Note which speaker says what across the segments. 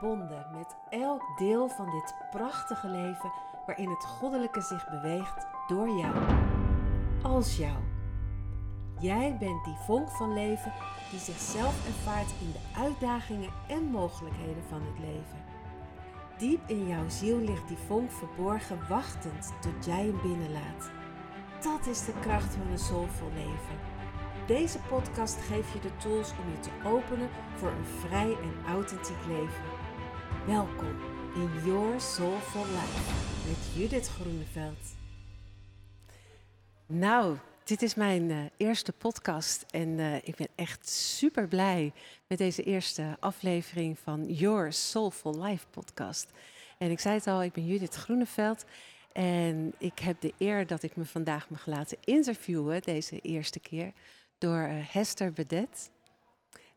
Speaker 1: Verbonden met elk deel van dit prachtige leven waarin het goddelijke zich beweegt door jou. Als jou. Jij bent die vonk van leven die zichzelf ervaart in de uitdagingen en mogelijkheden van het leven. Diep in jouw ziel ligt die vonk verborgen, wachtend tot jij hem binnenlaat. Dat is de kracht van een soulvol leven. Deze podcast geeft je de tools om je te openen voor een vrij en authentiek leven. Welkom in Your Soulful Life met Judith Groeneveld. Nou, dit is mijn uh, eerste podcast en uh, ik ben echt super blij met deze eerste aflevering van Your Soulful Life podcast. En ik zei het al, ik ben Judith Groeneveld en ik heb de eer dat ik me vandaag mag laten interviewen, deze eerste keer, door uh, Hester Bedet.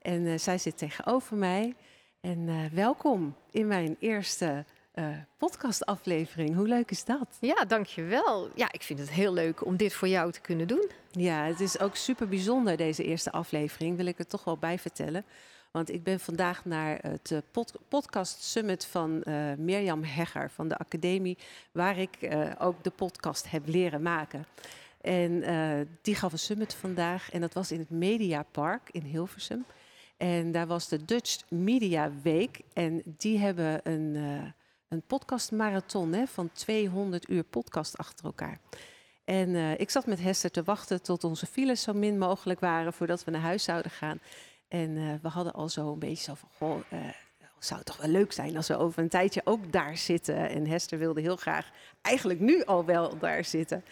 Speaker 1: En zij zit tegenover mij. En welkom in mijn eerste uh, podcastaflevering. Hoe leuk is dat?
Speaker 2: Ja, dankjewel. Ja, ik vind het heel leuk om dit voor jou te kunnen doen.
Speaker 1: Ja, het is ook super bijzonder deze eerste aflevering, wil ik er toch wel bij vertellen. Want ik ben vandaag naar het podcast summit van uh, Mirjam Hegger van de academie, waar ik uh, ook de podcast heb leren maken. En die gaf een summit vandaag en dat was in het Mediapark in Hilversum. En daar was de Dutch Media Week en die hebben een een podcastmarathon hè, van 200 uur podcast achter elkaar. En uh, ik zat met Hester te wachten tot onze files zo min mogelijk waren voordat we naar huis zouden gaan. En uh, we hadden al zo een beetje zo van, goh, uh, zou het toch wel leuk zijn als we over een tijdje ook daar zitten. En Hester wilde heel graag eigenlijk nu al wel daar zitten.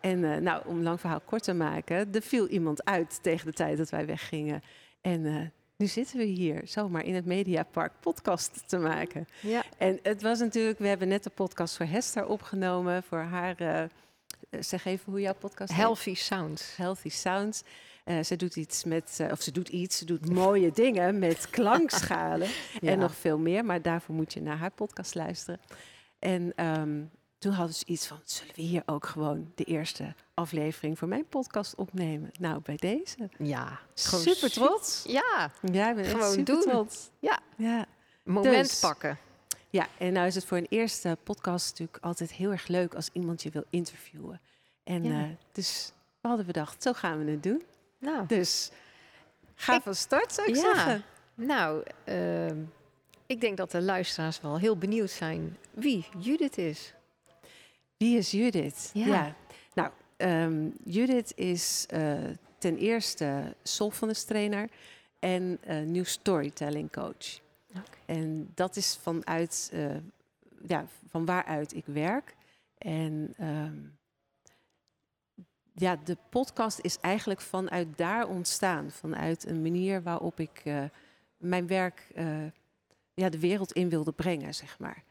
Speaker 1: En nou, om lang verhaal kort te maken, er viel iemand uit tegen de tijd dat wij weggingen. En nu zitten we hier zomaar in het Mediapark podcast te maken. Ja. En het was natuurlijk, we hebben net de podcast voor Hester opgenomen, voor haar, uh, zeg even hoe jouw podcast
Speaker 2: Healthy Sounds.
Speaker 1: Healthy Sounds. Uh, ze doet iets met, uh, of ze doet iets, ze doet mooie dingen met klankschalen en nog veel meer. Maar daarvoor moet je naar haar podcast luisteren. En um, toen hadden ze iets van, zullen we hier ook gewoon de eerste aflevering voor mijn podcast opnemen? Nou, bij deze.
Speaker 2: Ja.
Speaker 1: Super trots.
Speaker 2: Ja.
Speaker 1: Ja, ben gewoon super doen. trots.
Speaker 2: Ja. ja. Moment dus, pakken.
Speaker 1: Ja, en nou is het voor een eerste podcast natuurlijk altijd heel erg leuk als iemand je wil interviewen. En ja. uh, dus we hadden bedacht, zo gaan we het doen. Nou. Dus ga ik, van start, zou ik ja. zeggen.
Speaker 2: Nou, uh, ik denk dat de luisteraars wel heel benieuwd zijn wie Judith is.
Speaker 1: Wie is Judith? Ja. Nou, um, Judith is uh, ten eerste soulfulness trainer en uh, nieuw storytelling coach. Okay. En dat is vanuit, uh, ja, van waaruit ik werk. En um, ja, de podcast is eigenlijk vanuit daar ontstaan. Vanuit een manier waarop ik mijn werk ja, de wereld in wilde brengen, zeg maar.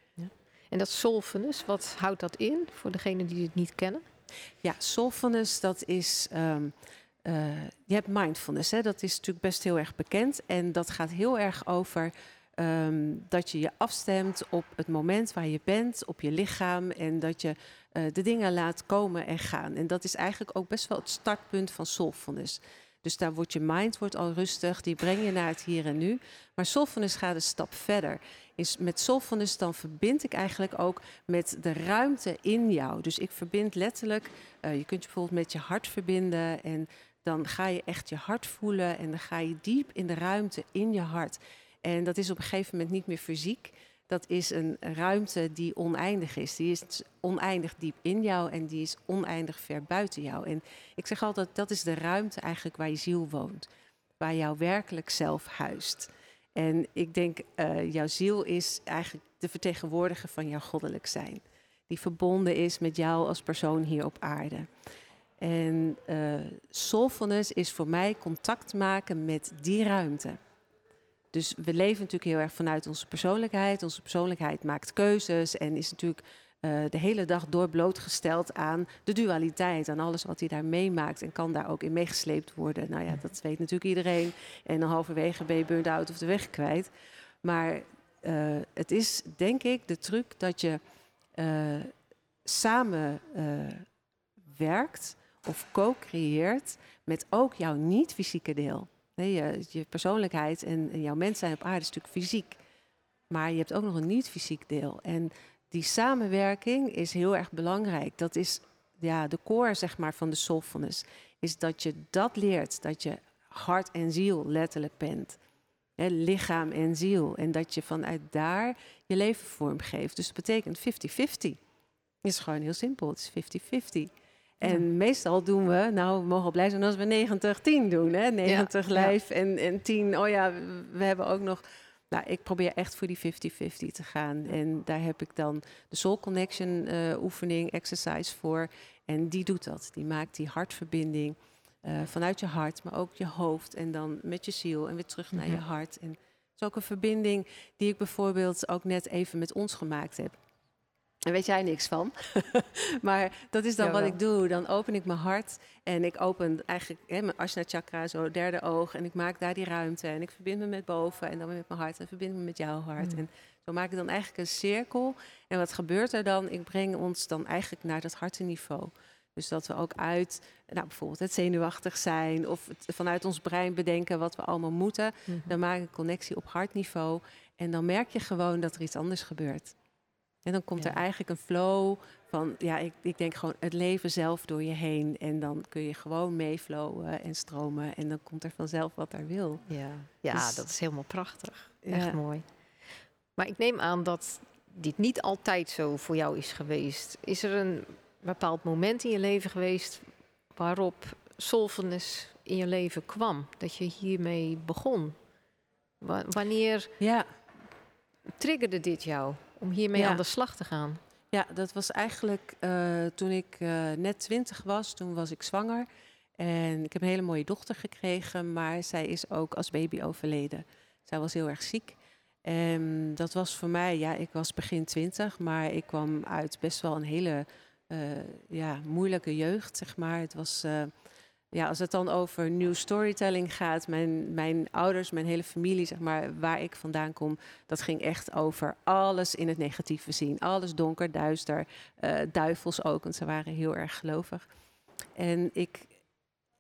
Speaker 2: En dat soulfulness, wat houdt dat in voor degenen die het niet kennen?
Speaker 1: Ja, soulfulness, dat is. Um, uh, je hebt mindfulness, hè? dat is natuurlijk best heel erg bekend. En dat gaat heel erg over um, dat je je afstemt op het moment waar je bent, op je lichaam. En dat je uh, de dingen laat komen en gaan. En dat is eigenlijk ook best wel het startpunt van soulfulness. Dus daar wordt je mind wordt al rustig, die breng je naar het hier en nu. Maar soulfulness gaat een stap verder. Is met soulfulness dan verbind ik eigenlijk ook met de ruimte in jou. Dus ik verbind letterlijk, uh, je kunt je bijvoorbeeld met je hart verbinden en dan ga je echt je hart voelen en dan ga je diep in de ruimte in je hart. En dat is op een gegeven moment niet meer fysiek. Dat is een ruimte die oneindig is. Die is oneindig diep in jou en die is oneindig ver buiten jou. En ik zeg altijd, dat is de ruimte eigenlijk waar je ziel woont. Waar jouw werkelijk zelf huist. En ik denk, uh, jouw ziel is eigenlijk de vertegenwoordiger van jouw goddelijk zijn. Die verbonden is met jou als persoon hier op aarde. En uh, soulfulness is voor mij contact maken met die ruimte. Dus we leven natuurlijk heel erg vanuit onze persoonlijkheid. Onze persoonlijkheid maakt keuzes en is natuurlijk uh, de hele dag door blootgesteld aan de dualiteit, aan alles wat hij daar meemaakt en kan daar ook in meegesleept worden. Nou ja, dat weet natuurlijk iedereen. En dan halverwege ben je burnt out of de weg kwijt. Maar uh, het is denk ik de truc dat je uh, samen werkt of co-creëert met ook jouw niet-fysieke deel. Je, je, persoonlijkheid en, jouw mens zijn op aarde is natuurlijk fysiek. Maar je hebt ook nog een niet-fysiek deel. En die samenwerking is heel erg belangrijk. Dat is ja, de core zeg maar, van de soulfulness. Is dat je dat leert, dat je hart en ziel letterlijk bent. Lichaam en ziel. En dat je vanuit daar je leven vormgeeft. Dus dat betekent 50-50. Is gewoon heel simpel. Het is 50-50. En meestal doen we, nou, we mogen blij zijn als we 90-10 doen. Hè? 90 ja, lijf En, en 10, oh ja, we hebben ook nog nou, ik probeer echt voor die 50-50 te gaan. En daar heb ik dan de Soul Connection uh, oefening, exercise voor. En die doet dat. Die maakt die hartverbinding uh, vanuit je hart, maar ook je hoofd. En dan met je ziel en weer terug naar je mhm. hart. En het is ook een verbinding die ik bijvoorbeeld ook net even met ons gemaakt heb. Daar weet jij niks van. maar dat is dan wat ik doe. Dan open ik mijn hart en ik open eigenlijk hè, mijn Ashna chakra, zo derde oog. En ik maak daar die ruimte. En ik verbind me met boven en dan met mijn hart en verbind me met jouw hart. Mm. En zo maak ik dan eigenlijk een cirkel. En wat gebeurt er dan? Ik breng ons dan eigenlijk naar dat hartenniveau. Dus dat we ook uit, nou bijvoorbeeld het zenuwachtig zijn of het vanuit ons brein bedenken wat we allemaal moeten. Mhm. Dan maak ik een connectie op hartniveau. En dan merk je gewoon dat er iets anders gebeurt. En dan komt er eigenlijk een flow van, ja, ik, ik denk gewoon het leven zelf door je heen. En dan kun je gewoon meeflowen en stromen. En dan komt er vanzelf wat er wil.
Speaker 2: Ja, ja dus dat is helemaal prachtig. Echt mooi. Maar ik neem aan dat dit niet altijd zo voor jou is geweest. Is er een bepaald moment in je leven geweest waarop soulfulness in je leven kwam? Dat je hiermee begon? wanneer ja. triggerde dit jou? Om hiermee aan de slag te gaan?
Speaker 1: Ja, dat was eigenlijk uh, toen ik uh, net twintig was. Toen was ik zwanger. En ik heb een hele mooie dochter gekregen, maar zij is ook als baby overleden. Zij was heel erg ziek. En dat was voor mij, ja, ik was begin twintig, maar ik kwam uit best wel een hele uh, ja, moeilijke jeugd, zeg maar. Het was ja, als het dan over new storytelling gaat, mijn, mijn ouders, mijn hele familie, zeg maar, waar ik vandaan kom, dat ging echt over alles in het negatieve zien. Alles donker, duister, uh, duivels ook, want ze waren heel erg gelovig. En ik,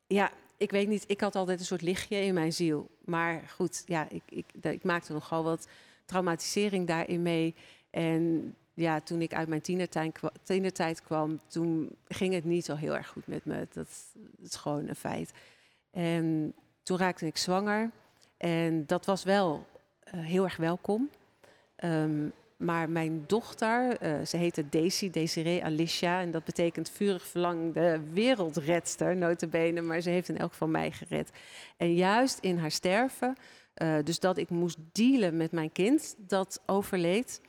Speaker 1: ja, ik weet niet, ik had altijd een soort lichtje in mijn ziel. Maar goed, ja, ik, ik, ik maakte nogal wat traumatisering daarin mee. En ja, toen ik uit mijn tienertijd, kwam, toen ging het niet zo heel erg goed met me. Dat, is gewoon een feit. En toen raakte ik zwanger. En dat was wel uh, heel erg welkom. Um, maar mijn dochter, uh, ze heette Daisy, Desiree Alicia. En dat betekent vurig verlangde wereldredster, notabene. Maar ze heeft in elk geval mij gered. En juist in haar sterven, uh, dus dat ik moest dealen met mijn kind dat overleed...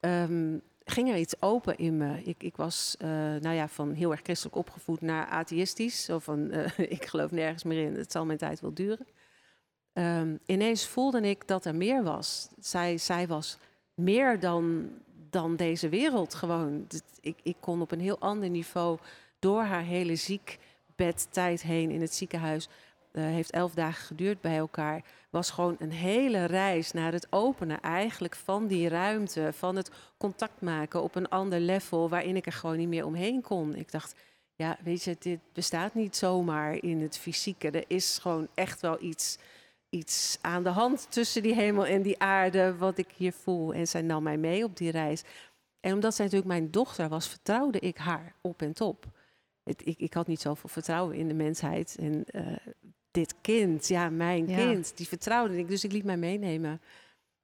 Speaker 1: Um, ging er iets open in me. Ik, ik was uh, nou ja, van heel erg christelijk opgevoed naar atheïstisch. Zo van, uh, ik geloof nergens meer in, het zal mijn tijd wel duren. Um, ineens voelde ik dat er meer was. Zij, zij was meer dan, dan deze wereld gewoon. Ik, ik kon op een heel ander niveau door haar hele ziekbedtijd heen in het ziekenhuis uh, heeft elf dagen geduurd bij elkaar. Was gewoon een hele reis naar het openen eigenlijk van die ruimte. Van het contact maken op een ander level waarin ik er gewoon niet meer omheen kon. Ik dacht, ja, weet je, dit bestaat niet zomaar in het fysieke. Er is gewoon echt wel iets, iets aan de hand tussen die hemel en die aarde, wat ik hier voel. En zij nam mij mee op die reis. En omdat zij natuurlijk mijn dochter was, vertrouwde ik haar op en top. ik, ik, had niet zoveel vertrouwen in de mensheid. En uh, dit kind, ja, mijn kind, die vertrouwde ik. Dus ik liet mij meenemen.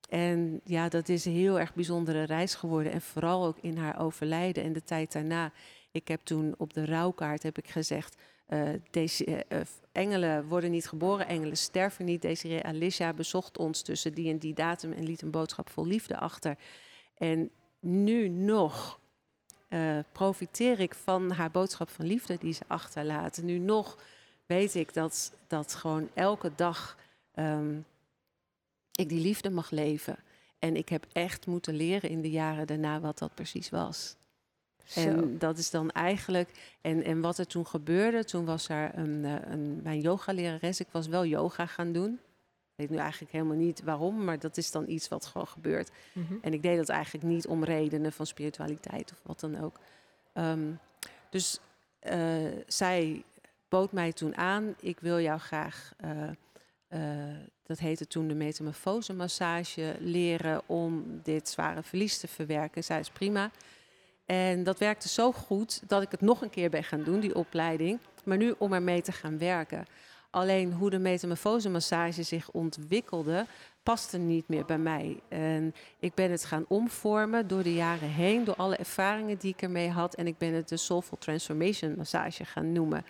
Speaker 1: En ja, dat is een heel erg bijzondere reis geworden. En vooral ook in haar overlijden en de tijd daarna. Ik heb toen op de rouwkaart heb ik gezegd... Uh, deze, uh, engelen worden niet geboren, engelen sterven niet. Desiree Alicia bezocht ons tussen die en die datum en liet een boodschap vol liefde achter. En nu nog uh, profiteer ik van haar boodschap van liefde die ze achterlaat. Nu nog weet ik dat, dat gewoon elke dag um, ik die liefde mag leven. En ik heb echt moeten leren in de jaren daarna wat dat precies was. En dat is dan eigenlijk. En, en wat er toen gebeurde, toen was er een, eh, een, mijn yogalerares. Ik was wel yoga gaan doen. Ik weet nu eigenlijk helemaal niet waarom, maar dat is dan iets wat gewoon gebeurt. Mhm. En ik deed dat eigenlijk niet om redenen van spiritualiteit of wat dan ook. Ehm, dus uh, zij bood mij toen aan: ik wil jou graag. Uh, dat heette toen de metamorfose massage, leren om dit zware verlies te verwerken. Zij is prima. En dat werkte zo goed dat ik het nog een keer ben gaan doen, die opleiding. Maar nu om ermee te gaan werken. Alleen hoe de metamorfose massage zich ontwikkelde, paste niet meer bij mij. En ik ben het gaan omvormen door de jaren heen, door alle ervaringen die ik ermee had. En ik ben het de Soulful Transformation Massage gaan noemen.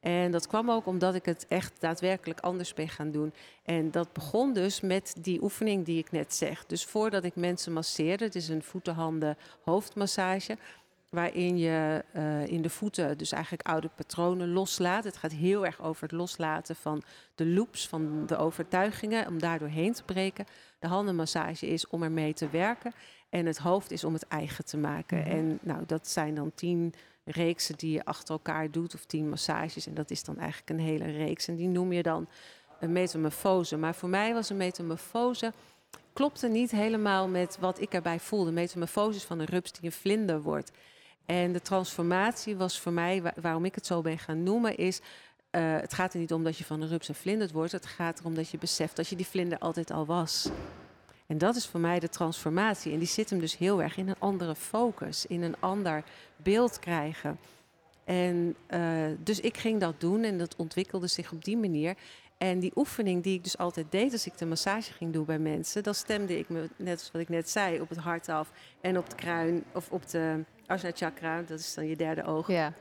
Speaker 1: En dat kwam ook omdat ik het echt daadwerkelijk anders ben gaan doen. En dat begon dus met die oefening die ik net zeg. Dus voordat ik mensen masseerde, het is een voetenhanden hoofdmassage, waarin je uh, in de voeten dus eigenlijk oude patronen loslaat. Het gaat heel erg over het loslaten van de loops, van de overtuigingen, om daar doorheen te breken. De handenmassage is om ermee te werken en het hoofd is om het eigen te maken. Mhm. En nou, dat zijn dan tien reeksen die je achter elkaar doet, of tien massages. En dat is dan eigenlijk een hele reeks. En die noem je dan een metamorfose. Maar voor mij was een metamorfose klopte niet helemaal met wat ik erbij voelde. Metamorfose is van een rups die een vlinder wordt. En de transformatie was voor mij, waarom ik het zo ben gaan noemen, is. Uh, het gaat er niet om dat je van een rups een vlinder wordt. Het gaat erom dat je beseft dat je die vlinder altijd al was. En dat is voor mij de transformatie. En die zit hem dus heel erg in een andere focus, in een ander beeld krijgen. En uh, dus ik ging dat doen en dat ontwikkelde zich op die manier. En die oefening die ik dus altijd deed als ik de massage ging doen bij mensen, dan stemde ik me, net als wat ik net zei, op het hart af en op de kruin, of op de Ajna chakra, dat is dan je derde oog. Ja.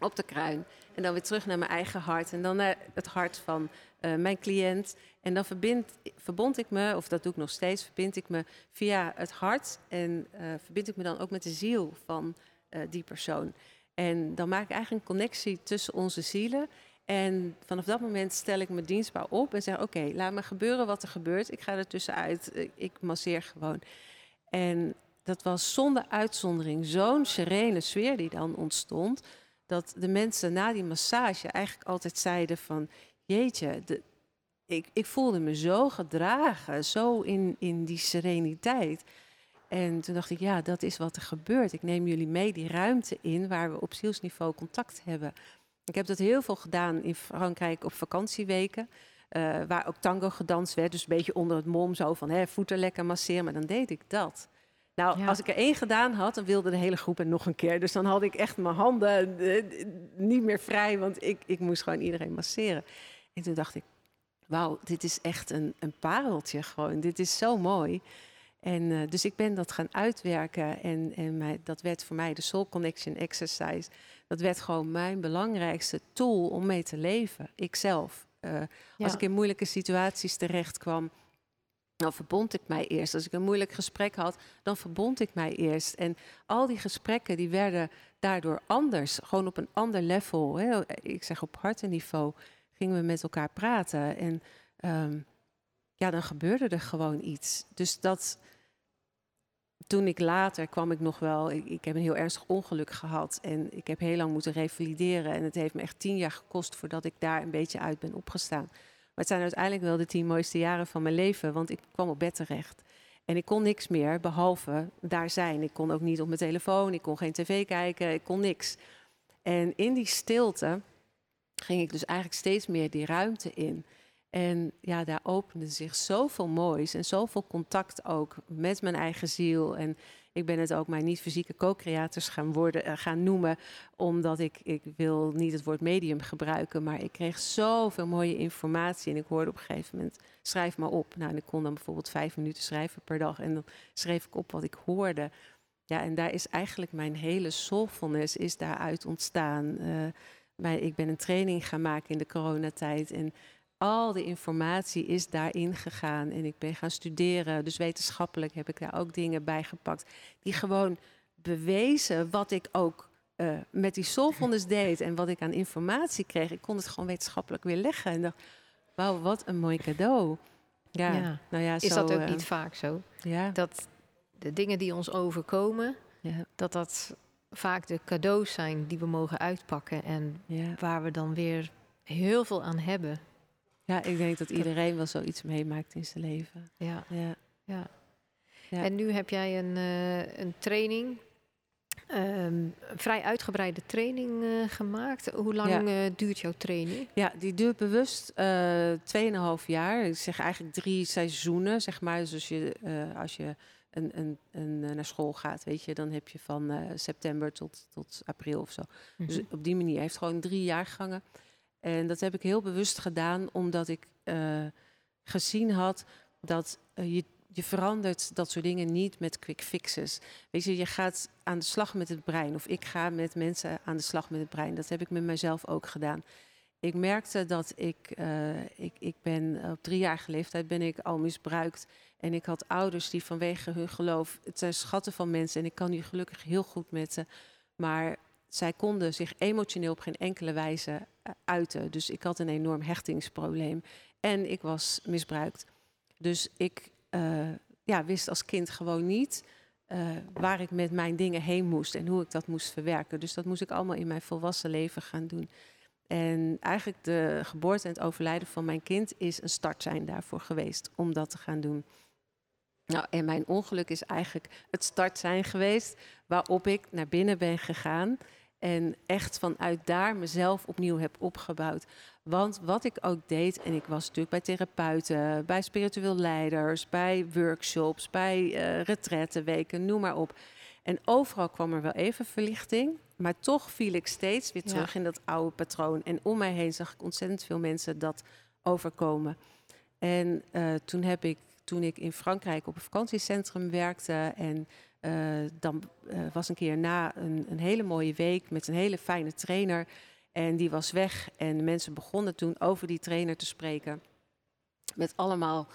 Speaker 1: Op de kruin. En dan weer terug naar mijn eigen hart. En dan naar het hart van uh, mijn cliënt. En dan verbind, verbond ik me, of dat doe ik nog steeds, verbind ik me via het hart. En uh, verbind ik me dan ook met de ziel van uh, die persoon. En dan maak ik eigenlijk een connectie tussen onze zielen. En vanaf dat moment stel ik me dienstbaar op en zeg: Oké, laat me gebeuren wat er gebeurt. Ik ga er tussenuit. Ik masseer gewoon. En dat was zonder uitzondering zo'n serene sfeer die dan ontstond. Dat de mensen na die massage eigenlijk altijd zeiden van... Jeetje, de, ik, ik voelde me zo gedragen, zo in, in die sereniteit. En toen dacht ik, ja, dat is wat er gebeurt. Ik neem jullie mee die ruimte in waar we op zielsniveau contact hebben. Ik heb dat heel veel gedaan in Frankrijk op vakantieweken. Uh, waar ook tango gedanst werd. Dus een beetje onder het mom zo van hè, voeten lekker masseren. Maar dan deed ik dat. Nou, als ik er één gedaan had, dan wilde de hele groep er nog een keer. Dus dan had ik echt mijn handen eh, niet meer vrij, want ik, ik moest gewoon iedereen masseren. En toen dacht ik, wauw, dit is echt een, een pareltje gewoon. Dit is zo mooi. En uh, dus ik ben dat gaan uitwerken en, en dat werd voor mij de Soul Connection Exercise. Dat werd gewoon mijn belangrijkste tool om mee te leven, ikzelf. Uh, Als ik in moeilijke situaties terecht kwam, dan verbond ik mij eerst. Als ik een moeilijk gesprek had, dan verbond ik mij eerst. En al die gesprekken die werden daardoor anders, gewoon op een ander level. Hè. Ik zeg op hartenniveau gingen we met elkaar praten. En um, ja, dan gebeurde er gewoon iets. Dus dat. Toen ik later kwam ik nog wel. Ik, ik, heb een heel ernstig ongeluk gehad. En ik heb heel lang moeten revalideren. En het heeft me echt tien jaar gekost voordat ik daar een beetje uit ben opgestaan. Maar het zijn uiteindelijk wel de tien mooiste jaren van mijn leven, want ik kwam op bed terecht. En ik kon niks meer behalve daar zijn. Ik kon ook niet op mijn telefoon, ik kon geen tv kijken, ik kon niks. En in die stilte ging ik dus eigenlijk steeds meer die ruimte in. En ja, daar opende zich zoveel moois en zoveel contact ook met mijn eigen ziel. En ik ben het ook mijn niet-fysieke co-creators gaan, worden, uh, gaan noemen, omdat ik, ik wil niet het woord medium gebruiken, maar ik kreeg zoveel mooie informatie en ik hoorde op een gegeven moment, schrijf maar op. Nou, en ik kon dan bijvoorbeeld vijf minuten schrijven per dag en dan schreef ik op wat ik hoorde. Ja, en daar is eigenlijk mijn hele soulfulness is daaruit ontstaan. Uh, ik ben een training gaan maken in de coronatijd en al de informatie is daarin gegaan. En ik ben gaan studeren. Dus wetenschappelijk heb ik daar ook dingen bij gepakt. Die gewoon bewezen wat ik ook uh, met die soulfulness deed. En wat ik aan informatie kreeg. Ik kon het gewoon wetenschappelijk weer leggen. En dacht, wauw, wat een mooi cadeau. Ja, Nou ja,
Speaker 2: is dat ook niet vaak zo?
Speaker 1: Ja.
Speaker 2: Dat de dingen die ons overkomen, ja. dat dat vaak de cadeaus zijn die we mogen uitpakken en waar we dan weer heel veel aan hebben.
Speaker 1: Ja, ik denk dat iedereen wel zoiets meemaakt in zijn leven.
Speaker 2: Ja. ja. ja. En nu heb jij een, uh, een training, um, een vrij uitgebreide training uh, gemaakt. Hoe lang uh, duurt jouw training?
Speaker 1: Ja, die duurt bewust uh, 2,5 jaar. Ik zeg eigenlijk drie seizoenen, zeg maar. Dus als je, als je een, een, een, naar school gaat, weet je, dan heb je van september tot, tot april of zo. Dus mhm. op die manier heeft gewoon drie jaargangen. En dat heb ik heel bewust gedaan, omdat ik gezien had dat je je verandert dat soort dingen niet met quick fixes. Weet je, je gaat aan de slag met het brein. Of ik ga met mensen aan de slag met het brein. Dat heb ik met mezelf ook gedaan. Ik merkte dat ik, uh, ik, ik ben op driejarige leeftijd ben ik al misbruikt. En ik had ouders die vanwege hun geloof, het zijn schatten van mensen en ik kan nu gelukkig heel goed met ze. Maar zij konden zich emotioneel op geen enkele wijze eh, uiten. Dus ik had een enorm hechtingsprobleem. En ik was misbruikt. Dus ik uh, ja, wist als kind gewoon niet uh, waar ik met mijn dingen heen moest en hoe ik dat moest verwerken. Dus dat moest ik allemaal in mijn volwassen leven gaan doen. En eigenlijk de geboorte en het overlijden van mijn kind is een start zijn daarvoor geweest om dat te gaan doen. Nou, en mijn ongeluk is eigenlijk het start zijn geweest waarop ik naar binnen ben gegaan en echt vanuit daar mezelf opnieuw heb opgebouwd. Want wat ik ook deed, en ik was natuurlijk bij therapeuten, bij spiritueel leiders, bij workshops, bij uh, retrettenweken, noem maar op. En overal kwam er wel even verlichting. Maar toch viel ik steeds weer terug in dat oude patroon. En om mij heen zag ik ontzettend veel mensen dat overkomen. En uh, toen heb ik, toen ik in Frankrijk op een vakantiecentrum werkte en dan uh, was een keer na een, een, hele mooie week met een hele fijne trainer. En die was weg. En de mensen begonnen toen over die trainer te spreken. Met allemaal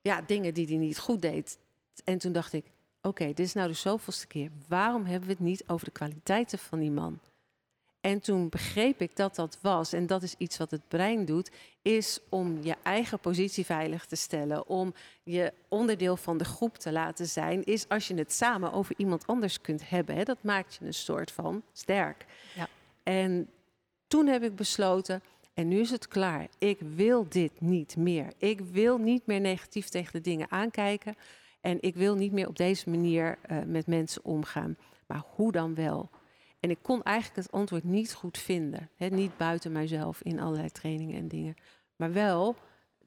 Speaker 1: ja, dingen die hij niet goed deed. En toen dacht ik, oké, dit is nou de zoveelste keer. Waarom hebben we het niet over de kwaliteiten van die man? En toen begreep ik dat dat was, en dat is iets wat het brein doet, is om je eigen positie veilig te stellen, om je onderdeel van de groep te laten zijn, is als je het samen over iemand anders kunt hebben. Hè, dat maakt je een soort van sterk. Ja. En toen heb ik besloten, en nu is het klaar, ik wil dit niet meer. Ik wil niet meer negatief tegen de dingen aankijken en ik wil niet meer op deze manier uh, met mensen omgaan. Maar hoe dan wel? En ik kon eigenlijk het antwoord niet goed vinden. Niet buiten mijzelf in allerlei trainingen en dingen. Maar wel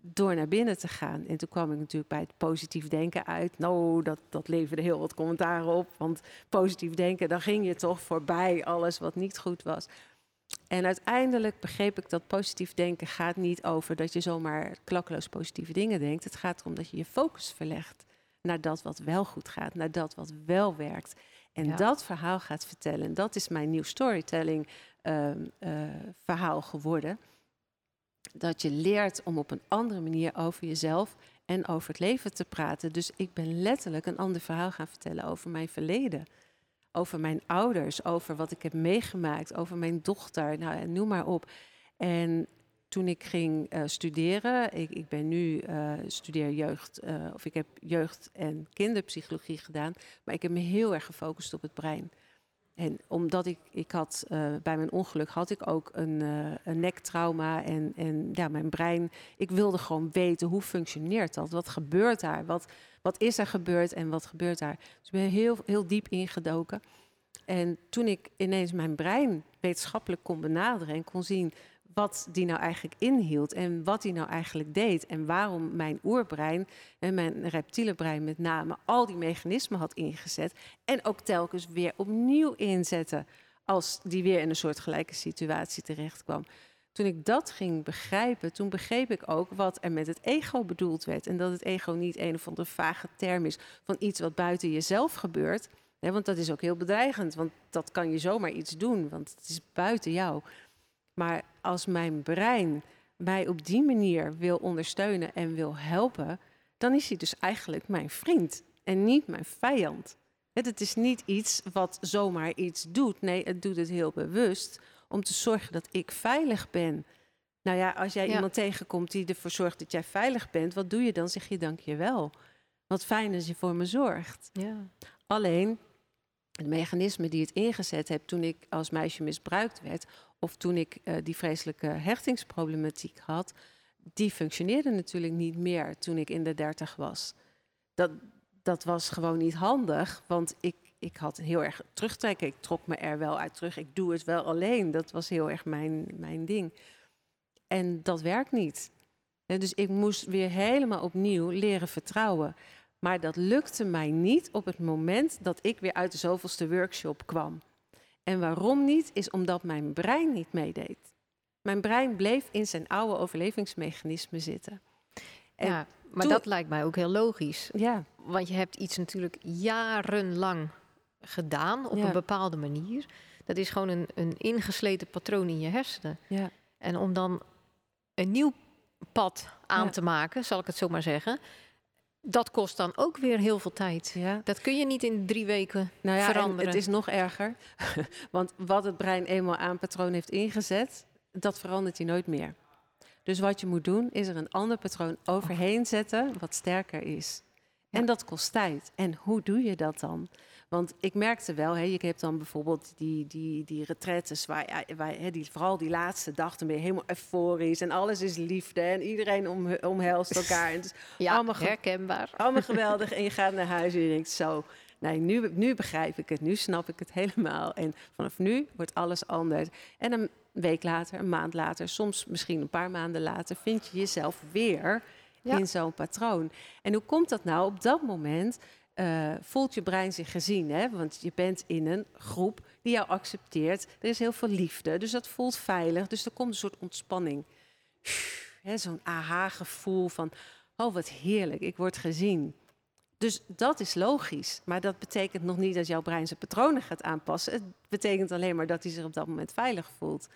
Speaker 1: door naar binnen te gaan. En toen kwam ik natuurlijk bij het positief denken uit. Nou, dat, dat leverde heel wat commentaren op. Want positief denken, dan ging je toch voorbij alles wat niet goed was. En uiteindelijk begreep ik dat positief denken gaat niet over dat je zomaar klakkeloos positieve dingen denkt. Het gaat erom dat je je focus verlegt naar dat wat wel goed gaat, naar dat wat wel werkt. En dat verhaal gaat vertellen. Dat is mijn nieuw storytelling ehm, eh, verhaal geworden. Dat je leert om op een andere manier over jezelf en over het leven te praten. Dus ik ben letterlijk een ander verhaal gaan vertellen over mijn verleden. Over mijn ouders, over wat ik heb meegemaakt, over mijn dochter, nou, noem maar op. En toen ik ging uh, studeren, ik, ik, ben nu uh, studeer jeugd, uh, of ik heb jeugd- en kinderpsychologie gedaan, maar ik heb me heel erg gefocust op het brein. En omdat ik, ik had, bij mijn ongeluk had ik ook een, een nektrauma en, en ja, mijn brein, ik wilde gewoon weten hoe functioneert dat, wat gebeurt daar, wat, wat is er gebeurd en wat gebeurt daar. Dus ik ben heel, heel diep ingedoken. En toen ik ineens mijn brein wetenschappelijk kon benaderen en kon zien wat die nou eigenlijk inhield en wat die nou eigenlijk deed en waarom mijn oerbrein en mijn reptiele brein met name al die mechanismen had ingezet en ook telkens weer opnieuw inzetten als die weer in een soortgelijke situatie terecht kwam. Toen ik dat ging begrijpen, toen begreep ik ook wat er met het ego bedoeld werd. En dat het ego niet een of andere vage term is van iets wat buiten jezelf gebeurt. want dat is ook heel bedreigend, want dat kan je zomaar iets doen, want het is buiten jou. Maar als mijn brein mij op die manier wil ondersteunen en wil helpen, dan is hij dus eigenlijk mijn vriend en niet mijn vijand. Het is niet iets wat zomaar iets doet. Nee, het doet het heel bewust om te zorgen dat ik veilig ben. Nou ja, als jij iemand tegenkomt die ervoor zorgt dat jij veilig bent, wat doe je dan? Zeg je dank je wel. Wat fijn dat je voor me zorgt. Ja. Alleen, het mechanisme die het ingezet heb toen ik als meisje misbruikt werd, of toen ik uh, die vreselijke hechtingsproblematiek had, die functioneerde natuurlijk niet meer toen ik in de dertig was. Dat, dat was gewoon niet handig, want ik, ik had heel erg terugtrekken. Ik trok me er wel uit terug. Ik doe het wel alleen. Dat was heel erg mijn, mijn ding. En dat werkt niet. dus ik moest weer helemaal opnieuw leren vertrouwen. Maar dat lukte mij niet op het moment dat ik weer uit de zoveelste workshop kwam. En waarom niet, is omdat mijn brein niet meedeed. Mijn brein bleef in zijn oude overlevingsmechanisme zitten.
Speaker 2: En ja, maar dat lijkt mij ook heel logisch. Ja. Want je hebt iets natuurlijk jarenlang gedaan op een bepaalde manier. Dat is gewoon een, een ingesleten patroon in je hersenen. Ja. En om dan een nieuw pad aan te maken, zal ik het zo maar zeggen. Dat kost dan ook weer heel veel tijd. Ja. Dat kun je niet in drie weken nou ja, veranderen.
Speaker 1: Het is nog erger. Want wat het brein eenmaal aan patroon heeft ingezet, dat verandert hij nooit meer. Dus wat je moet doen, is er een ander patroon overheen zetten wat sterker is. En dat kost tijd. En hoe doe je dat dan? Want ik merkte wel, hè, je hebt dan bijvoorbeeld die, die, die retretes, waar, waar hè, die, vooral die laatste dag, dan ben je helemaal euforisch en alles is liefde en iedereen om, omhelst elkaar. En
Speaker 2: ja, allemaal herkenbaar.
Speaker 1: Allemaal geweldig en je gaat naar huis en je denkt zo, nee, nu, nu begrijp ik het, nu snap ik het helemaal. En vanaf nu wordt alles anders. En een week later, een maand later, soms misschien een paar maanden later, vind je jezelf weer in zo'n patroon. En hoe komt dat nou? Op dat moment uh, voelt je brein zich gezien. Hè? Want je bent in een groep die jou accepteert. Er is heel veel liefde, dus dat voelt veilig. Dus er komt een soort ontspanning. Zo'n aha-gevoel van, oh wat heerlijk, ik word gezien. Dus dat is logisch. Maar dat betekent nog niet dat jouw brein zijn patronen gaat aanpassen. Het betekent alleen maar dat hij zich op dat moment veilig voelt.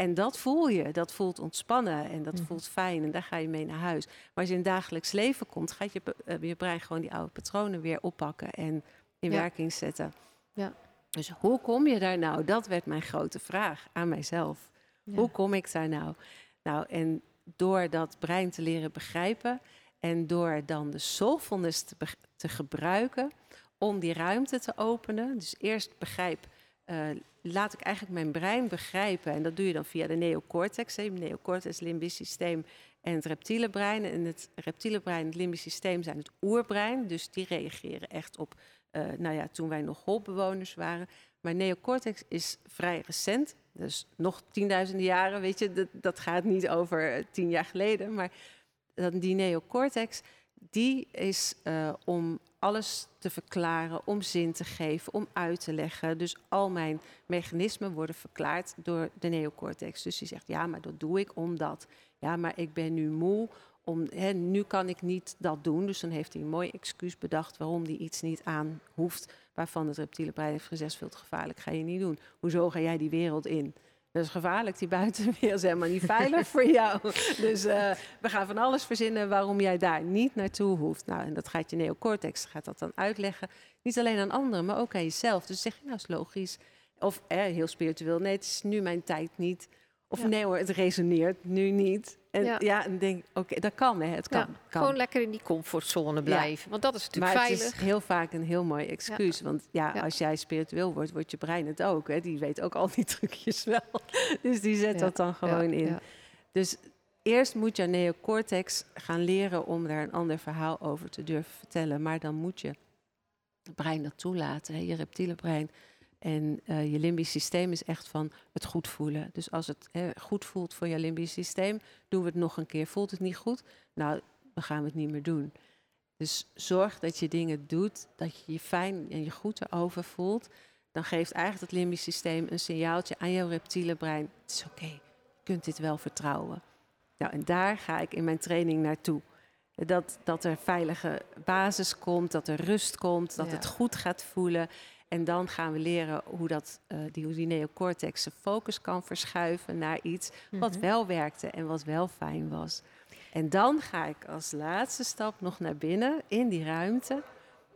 Speaker 1: En dat voel je, dat voelt ontspannen en dat mhm. voelt fijn en daar ga je mee naar huis. Maar als je in dagelijks leven komt, gaat je, uh, je brein gewoon die oude patronen weer oppakken en in werking zetten. Ja. Dus hoe kom je daar nou? Dat werd mijn grote vraag aan mijzelf. Hoe kom ik daar nou? Nou, en door dat brein te leren begrijpen en door dan de soulfulness te, te gebruiken om die ruimte te openen. Dus eerst begrijp uh, laat ik eigenlijk mijn brein begrijpen. En dat doe je dan via de neocortex, het neocortex, limbisch systeem en het reptiele brein. En het reptiele brein en het limbisch systeem zijn het oerbrein. Dus die reageren echt op, uh, nou ja, toen wij nog holbewoners waren. Maar neocortex is vrij recent. Dus nog tienduizenden jaren, weet je, dat, dat gaat niet over eh, tien jaar geleden. Maar die neocortex, die is om alles te verklaren, om zin te geven, om uit te leggen. Dus al mijn mechanismen worden verklaard door de neocortex. Dus die zegt, ja, maar dat doe ik omdat. Ja, maar ik ben nu moe. Om, nu kan ik niet dat doen. Dus dan heeft hij een mooi excuus bedacht waarom hij iets niet aan hoeft. Waarvan het reptiele brein heeft gezegd, veel te gevaarlijk, ga je niet doen. Hoezo ga jij die wereld in? Dat is gevaarlijk, die buitenwereld is helemaal niet veilig voor jou. Dus uh, we gaan van alles verzinnen waarom jij daar niet naartoe hoeft. Nou, en dat gaat je neocortex gaat dat dan uitleggen. Niet alleen aan anderen, maar ook aan jezelf. Dus zeg je, nou is logisch. Of eh, heel spiritueel, nee, het is nu mijn tijd niet. Of nee hoor, het resoneert nu niet. En ja, ja en denk, oké, dat kan, hè, het kan, kan,
Speaker 2: Gewoon lekker in die comfortzone blijven, want dat is natuurlijk
Speaker 1: maar
Speaker 2: veilig.
Speaker 1: het is heel vaak een heel mooi excuus. Want ja, als jij spiritueel wordt, wordt je brein het ook. Hè. Die weet ook al die trucjes wel. dus die zet dat dan gewoon in. Dus eerst moet je neocortex gaan leren om daar een ander verhaal over te durven vertellen. Maar dan moet je het brein dat toelaten, hè, je reptiele brein en uh, je limbisch systeem is echt van het goed voelen. Dus als het goed voelt voor je limbisch systeem, doen we het nog een keer. Voelt het niet goed? Nou, dan gaan we het niet meer doen. Dus zorg dat je dingen doet, dat je je fijn en je goed erover voelt. Dan geeft eigenlijk het limbisch systeem een signaaltje aan jouw reptiele brein. Het is oké, je kunt dit wel vertrouwen. Nou, en daar ga ik in mijn training naartoe. Dat, dat er veilige basis komt, dat er rust komt, dat het goed gaat voelen. En dan gaan we leren hoe, dat, uh, die, hoe die neocortex zijn focus kan verschuiven naar iets wat mhm. wel werkte en wat wel fijn was. En dan ga ik als laatste stap nog naar binnen in die ruimte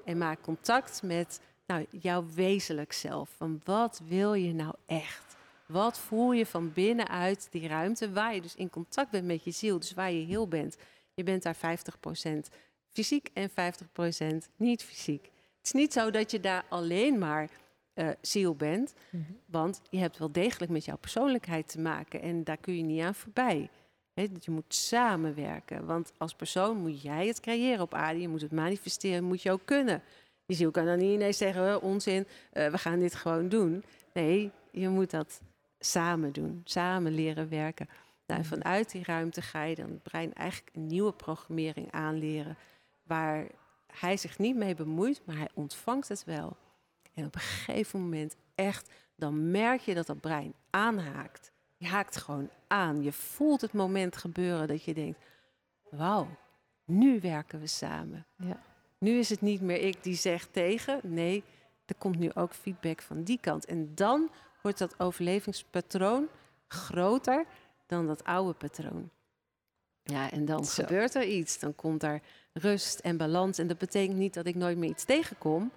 Speaker 1: en maak contact met nou, jouw wezenlijk zelf. Van wat wil je nou echt? Wat voel je van binnenuit die ruimte waar je dus in contact bent met je ziel, dus waar je heel bent. Je bent daar 50% fysiek en 50% niet fysiek. Het is niet zo dat je daar alleen maar uh, ziel bent, mhm. want je hebt wel degelijk met jouw persoonlijkheid te maken en daar kun je niet aan voorbij. He, je moet samenwerken, want als persoon moet jij het creëren op aarde, je moet het manifesteren, moet je ook kunnen. Je ziel kan dan niet ineens zeggen, onzin, uh, we gaan dit gewoon doen. Nee, je moet dat samen doen, samen leren werken. Nou, en vanuit die ruimte ga je dan het brein eigenlijk een nieuwe programmering aanleren, waar hij zich niet mee bemoeit, maar hij ontvangt het wel. En op een gegeven moment echt, dan merk je dat dat brein aanhaakt. Je haakt gewoon aan. Je voelt het moment gebeuren dat je denkt, wauw, nu werken we samen. Ja. Nu is het niet meer ik die zegt tegen. Nee, er komt nu ook feedback van die kant. En dan wordt dat overlevingspatroon groter dan dat oude patroon. Ja, en dan gebeurt er iets. Dan komt er rust en balans. En dat betekent niet dat ik nooit meer iets tegenkom.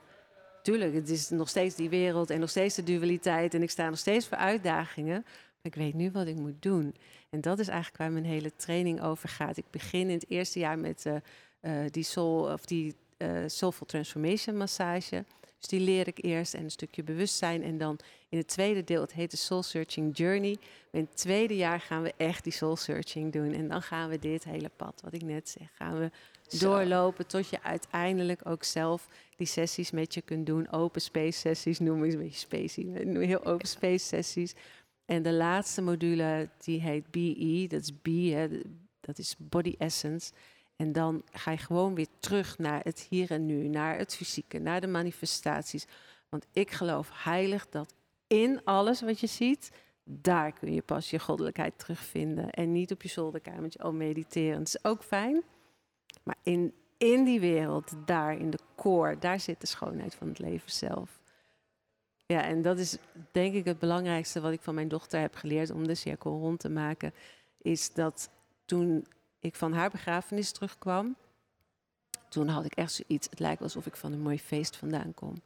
Speaker 1: Tuurlijk, het is nog steeds die wereld en nog steeds de dualiteit. En ik sta nog steeds voor uitdagingen. Maar ik weet nu wat ik moet doen. En dat is eigenlijk waar mijn hele training over gaat. Ik begin in het eerste jaar met uh, uh, die soul of die uh, Soulful Transformation massage. Dus die leer ik eerst en een stukje bewustzijn. En dan in het tweede deel, het heet de Soul Searching Journey. In het tweede jaar gaan we echt die Soul Searching doen. En dan gaan we dit hele pad, wat ik net zeg, gaan we doorlopen tot je uiteindelijk ook zelf die sessies met je kunt doen. Open space sessies noem ik een beetje spacey, heel open space sessies. En de laatste module die heet BE, dat is B, hè, dat is Body Essence. En dan ga je gewoon weer terug naar het hier en nu, naar het fysieke, naar de manifestaties. Want ik geloof heilig dat in alles wat je ziet, daar kun je pas je goddelijkheid terugvinden. En niet op je zolderkamertje al mediteren. Het is ook fijn. Maar in, in die wereld, daar in de core, daar zit de schoonheid van het leven zelf. Ja, en dat is denk ik het belangrijkste wat ik van mijn dochter heb geleerd om de cirkel rond te maken. Is dat toen ik van haar begrafenis terugkwam, toen had ik echt zoiets. Het lijkt alsof ik van een mooi feest vandaan kom.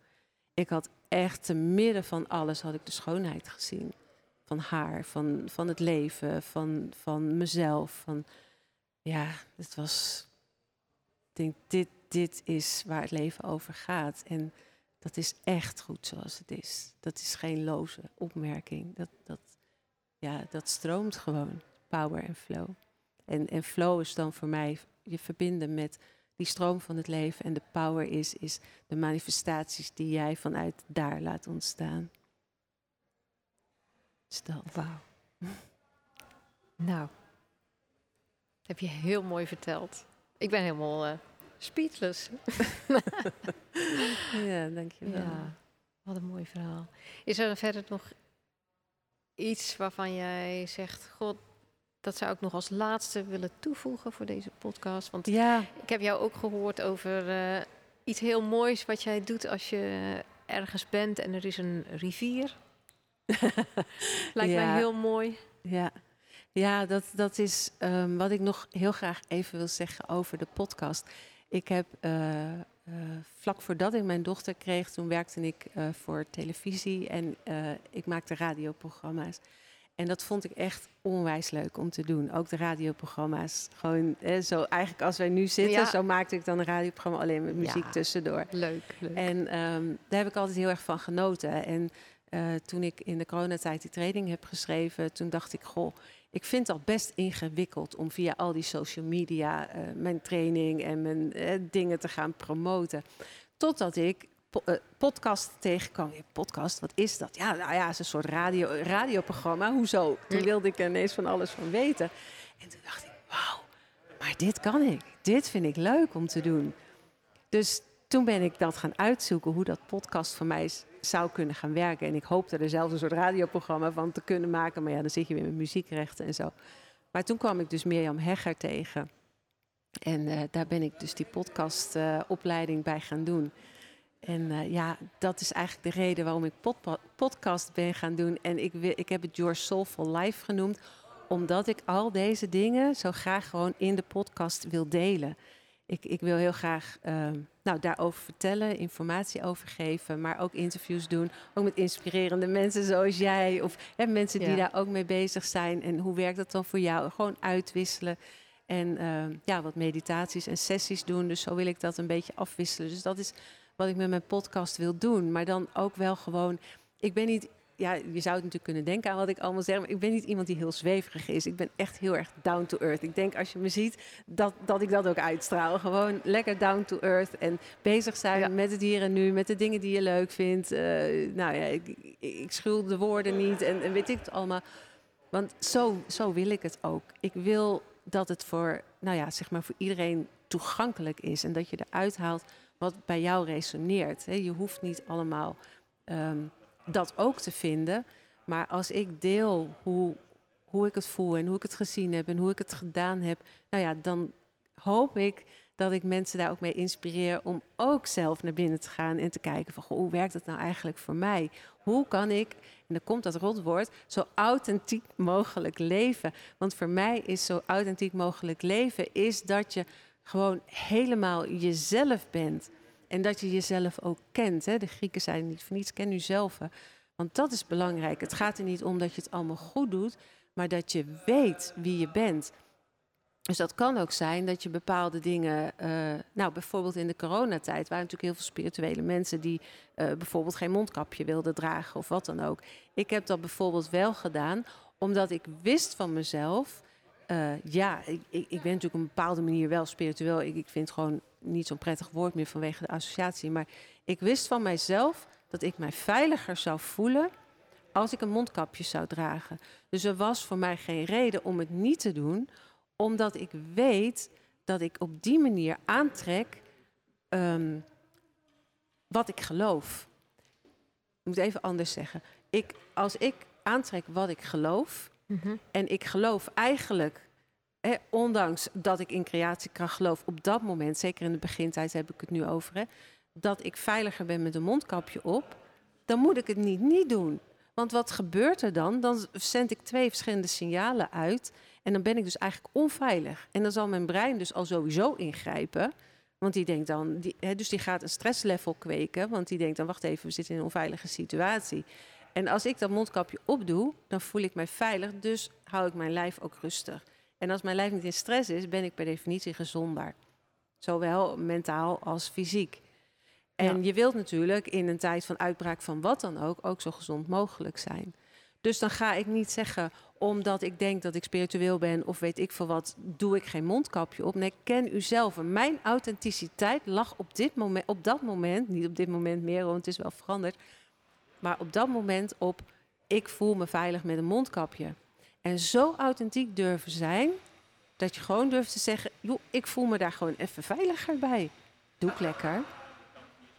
Speaker 1: Ik had echt te midden van alles had ik de schoonheid gezien. Van haar, van, van het leven, van, van mezelf. Van, ja, het was. Ik denk, dit, dit is waar het leven over gaat. En dat is echt goed zoals het is. Dat is geen loze opmerking. Dat, dat, ja, dat stroomt gewoon. Power en flow. En, en flow is dan voor mij je verbinden met die stroom van het leven. En de power is, is de manifestaties die jij vanuit daar laat ontstaan. Stel.
Speaker 2: Wauw. nou, heb je heel mooi verteld. Ik ben helemaal uh, speechless.
Speaker 1: ja, dankjewel. Ja,
Speaker 2: wat een mooi verhaal. Is er verder nog iets waarvan jij zegt... God, dat zou ik nog als laatste willen toevoegen voor deze podcast. Want ja. ik heb jou ook gehoord over uh, iets heel moois wat jij doet als je ergens bent en er is een rivier. Lijkt mij heel mooi.
Speaker 1: Ja, ja dat, dat is um, wat ik nog heel graag even wil zeggen over de podcast. Ik heb uh, uh, vlak voordat ik mijn dochter kreeg, toen werkte ik voor televisie en ik maakte radioprogramma's. En dat vond ik echt onwijs leuk om te doen. Ook de radioprogramma's. Gewoon zo eigenlijk als wij nu zitten, zo maakte ik dan een radioprogramma alleen met muziek tussendoor.
Speaker 2: Leuk, leuk.
Speaker 1: En um, daar heb ik altijd heel erg van genoten. En uh, toen ik in de coronatijd die training heb geschreven, toen dacht ik, goh, ik vind het al best ingewikkeld om via al die social media uh, mijn training en mijn uh, dingen te gaan promoten. Totdat ik eh, podcast tegenkwam. podcast, wat is dat? Ja, nou ja, het is een soort radio, radioprogramma. Hoezo? Toen wilde ik er ineens van alles van weten. En toen dacht ik, wauw, maar dit kan ik. Dit vind ik leuk om te doen. Dus toen ben ik dat gaan uitzoeken, hoe dat podcast voor mij zou kunnen gaan werken. En ik hoopte er zelfs een soort radioprogramma van te kunnen maken. Maar ja, dan zit je weer met muziekrechten en zo. Maar toen kwam ik dus Mirjam Hegger tegen. En uh, daar ben ik dus die podcastopleiding uh, bij gaan doen. En uh, ja, dat is eigenlijk de reden waarom ik podcast ben gaan doen. En ik, ik heb het Your Soulful Life genoemd, omdat ik al deze dingen zo graag gewoon in de podcast wil delen. ik, ik wil heel graag ehm, nou, daarover vertellen, informatie over geven, maar ook interviews doen. Ook met inspirerende mensen zoals jij of hè, mensen die daar ook mee bezig zijn. En hoe werkt dat dan voor jou? Gewoon uitwisselen. En ehm, ja, wat meditaties en sessies doen. Dus zo wil ik dat een beetje afwisselen. Dus dat is wat ik met mijn podcast wil doen. Maar dan ook wel gewoon. Ik ben niet ja, je zou het natuurlijk kunnen denken aan wat ik allemaal zeg, maar ik ben niet iemand die heel zweverig is. Ik ben echt heel erg down to earth. Ik denk als je me ziet, dat, dat ik dat ook uitstraal. Gewoon lekker down to earth en bezig zijn met het dieren nu, met de dingen die je leuk vindt. Uh, nou ja, ik, ik schuld de woorden niet en, en weet ik het allemaal. Want zo, zo wil ik het ook. Ik wil dat het voor, nou ja, zeg maar voor iedereen toegankelijk is en dat je eruit haalt wat bij jou resoneert. Je hoeft niet allemaal ehm, dat ook te vinden. Maar als ik deel hoe, hoe ik het voel en hoe ik het gezien heb en hoe ik het gedaan heb, nou ja, dan hoop ik dat ik mensen daar ook mee inspireer om ook zelf naar binnen te gaan en te kijken van hoe werkt het nou eigenlijk voor mij? Hoe kan ik, en dan komt dat rotwoord, zo authentiek mogelijk leven? Want voor mij is zo authentiek mogelijk leven, is dat je gewoon helemaal jezelf bent. En dat je jezelf ook kent. Hè? De Grieken zeiden niet voor niets, ken jezelf. Want dat is belangrijk. Het gaat er niet om dat je het allemaal goed doet, maar dat je weet wie je bent. Dus dat kan ook zijn dat je bepaalde dingen, uh, nou bijvoorbeeld in de coronatijd waren natuurlijk heel veel spirituele mensen die uh, bijvoorbeeld geen mondkapje wilden dragen of wat dan ook. Ik heb dat bijvoorbeeld wel gedaan omdat ik wist van mezelf, uh, ja, ik, ik, ben natuurlijk op een bepaalde manier wel spiritueel. Ik, ik vind het gewoon niet zo'n prettig woord meer vanwege de associatie, maar ik wist van mijzelf dat ik mij veiliger zou voelen als ik een mondkapje zou dragen. Dus er was voor mij geen reden om het niet te doen, omdat ik weet dat ik op die manier aantrek ehm, wat ik geloof. Ik moet even anders zeggen. Ik, als ik aantrek wat ik geloof, mhm. en ik geloof eigenlijk, ondanks dat ik in creatiekracht geloof, op dat moment, zeker in de begintijd heb ik het nu over, hè, dat ik veiliger ben met een mondkapje op, dan moet ik het niet niet doen. Want wat gebeurt er dan? Dan zend ik twee verschillende signalen uit. En dan ben ik dus eigenlijk onveilig. En dan zal mijn brein dus al sowieso ingrijpen. Want die denkt dan, hè, dus die gaat een stresslevel kweken. Want die denkt dan, wacht even, we zitten in een onveilige situatie. En als ik dat mondkapje opdoe, dan voel ik mij veilig. Dus hou ik mijn lijf ook rustig. En als mijn lijf niet in stress is, ben ik per definitie gezonder. Zowel mentaal als fysiek. En je wilt natuurlijk in een tijd van uitbraak van wat dan ook, ook zo gezond mogelijk zijn. Dus dan ga ik niet zeggen, omdat ik denk dat ik spiritueel ben of weet ik veel wat, doe ik geen mondkapje op. Nee, ken u zelf. mijn authenticiteit lag op, dit moment, op dat moment, niet op dit moment meer, want het is wel veranderd, maar op dat moment op, ik voel me veilig met een mondkapje. En zo authentiek durven zijn, dat je gewoon durft te zeggen, joh, ik voel me daar gewoon even veiliger bij. Doe ik lekker.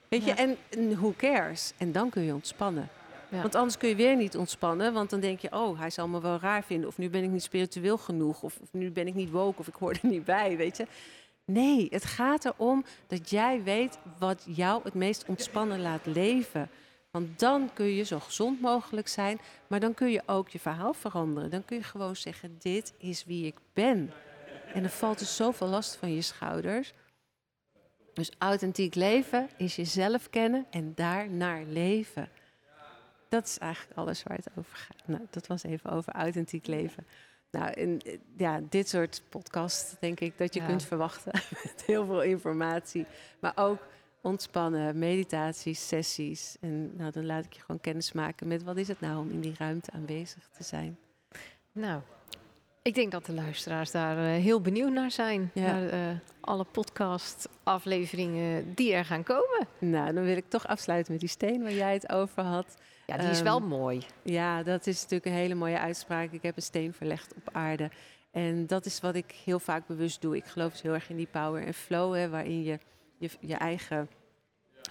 Speaker 1: Weet je, en, en who cares? En dan kun je ontspannen. Want anders kun je weer niet ontspannen, want dan denk je, oh, hij zal me wel raar vinden, of nu ben ik niet spiritueel genoeg, of, of nu ben ik niet woke, of ik hoor er niet bij, weet je. Nee, het gaat erom dat jij weet wat jou het meest ontspannen laat leven. Want dan kun je zo gezond mogelijk zijn, maar dan kun je ook je verhaal veranderen. Dan kun je gewoon zeggen, dit is wie ik ben. En dan valt er zoveel last van je schouders. Dus authentiek leven is jezelf kennen en daarnaar leven. Dat is eigenlijk alles waar het over gaat. Nou, dat was even over authentiek leven. Nou, in, ja, dit soort podcast denk ik dat je kunt verwachten. Met heel veel informatie. Maar ook ontspannen, meditaties, sessies. En nou, dan laat ik je gewoon kennis maken met wat is het nou om in die ruimte aanwezig te zijn.
Speaker 2: Nou, ik denk dat de luisteraars daar uh, heel benieuwd naar zijn. Ja. Naar uh, alle podcast-afleveringen die er gaan komen.
Speaker 1: Nou, dan wil ik toch afsluiten met die steen waar jij het over had.
Speaker 2: Ja, die is wel ehm, mooi.
Speaker 1: Ja, dat is natuurlijk een hele mooie uitspraak. Ik heb een steen verlegd op aarde. En dat is wat ik heel vaak bewust doe. Ik geloof dus heel erg in die power en flow, hè, waarin je, je je eigen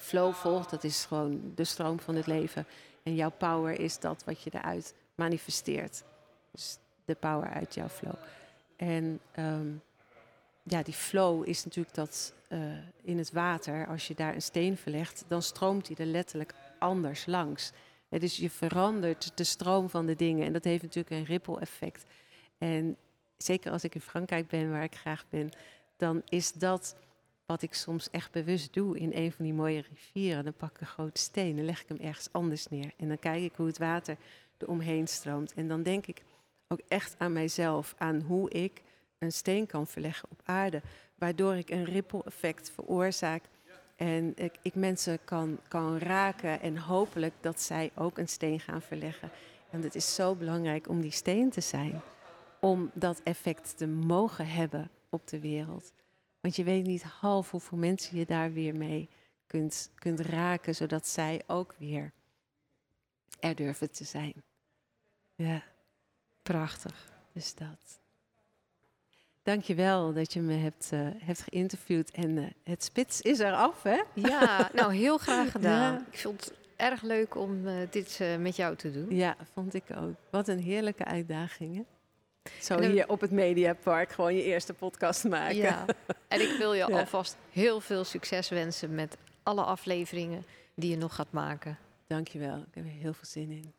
Speaker 1: flow volgt. Dat is gewoon de stroom van het leven. En jouw power is dat wat je eruit manifesteert. Dus de power uit jouw flow. En um, ja, die flow is natuurlijk dat uh, in het water, als je daar een steen verlegt, dan stroomt die er letterlijk anders langs. dus je verandert de stroom van de dingen en dat heeft natuurlijk een ripple effect. En zeker als ik in Frankrijk ben, waar ik graag ben, dan is dat wat ik soms echt bewust doe in een van die mooie rivieren. Dan pak ik een grote steen en leg ik hem ergens anders neer. En dan kijk ik hoe het water eromheen stroomt. En dan denk ik ook echt aan mijzelf, aan hoe ik een steen kan verleggen op aarde. Waardoor ik een ripple effect veroorzaak. En ik, ik mensen kan, kan raken en hopelijk dat zij ook een steen gaan verleggen. En het is zo belangrijk om die steen te zijn. Om dat effect te mogen hebben op de wereld. Want je weet niet half hoeveel mensen je daar weer mee kunt, kunt raken, zodat zij ook weer er durven te zijn. Ja.
Speaker 2: Prachtig.
Speaker 1: Dus dat. Dankjewel dat je me hebt, uh, hebt geïnterviewd. En uh, het spits is eraf, hè?
Speaker 2: Ja, nou heel graag gedaan. Ja. Ik vond het erg leuk om uh, dit met jou te doen.
Speaker 1: Ja, vond ik ook. Wat een heerlijke uitdaging, hè? Zo hier op het Mediapark gewoon je eerste podcast maken.
Speaker 2: Ja, en ik wil je ja. alvast heel veel succes wensen met alle afleveringen die je nog gaat maken.
Speaker 1: Dankjewel, ik heb er heel veel zin in.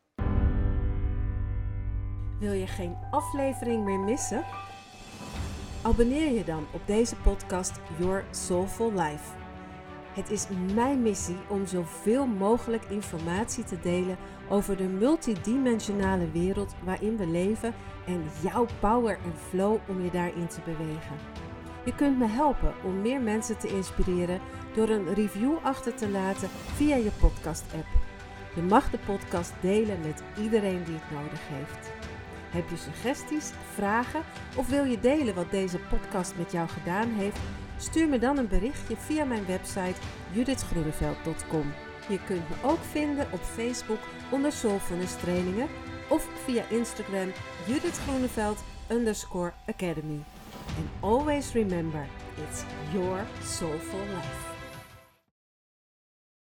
Speaker 3: Wil je geen aflevering meer missen? Abonneer je dan op deze podcast Your Soulful Life. Het is mijn missie om zoveel mogelijk informatie te delen over de multidimensionale wereld waarin we leven en jouw power en flow om je daarin te bewegen. Je kunt me helpen om meer mensen te inspireren door een review achter te laten via je podcast-app. Je mag de podcast delen met iedereen die het nodig heeft. Heb je suggesties, vragen of wil je delen wat deze podcast met jou gedaan heeft? Stuur me dan een berichtje via mijn website judithgroeneveld.com. Je kunt me ook vinden op Facebook onder Soulfulness Trainingen of via Instagram Judith Groeneveld underscore Academy. And always remember, it's your soulful life.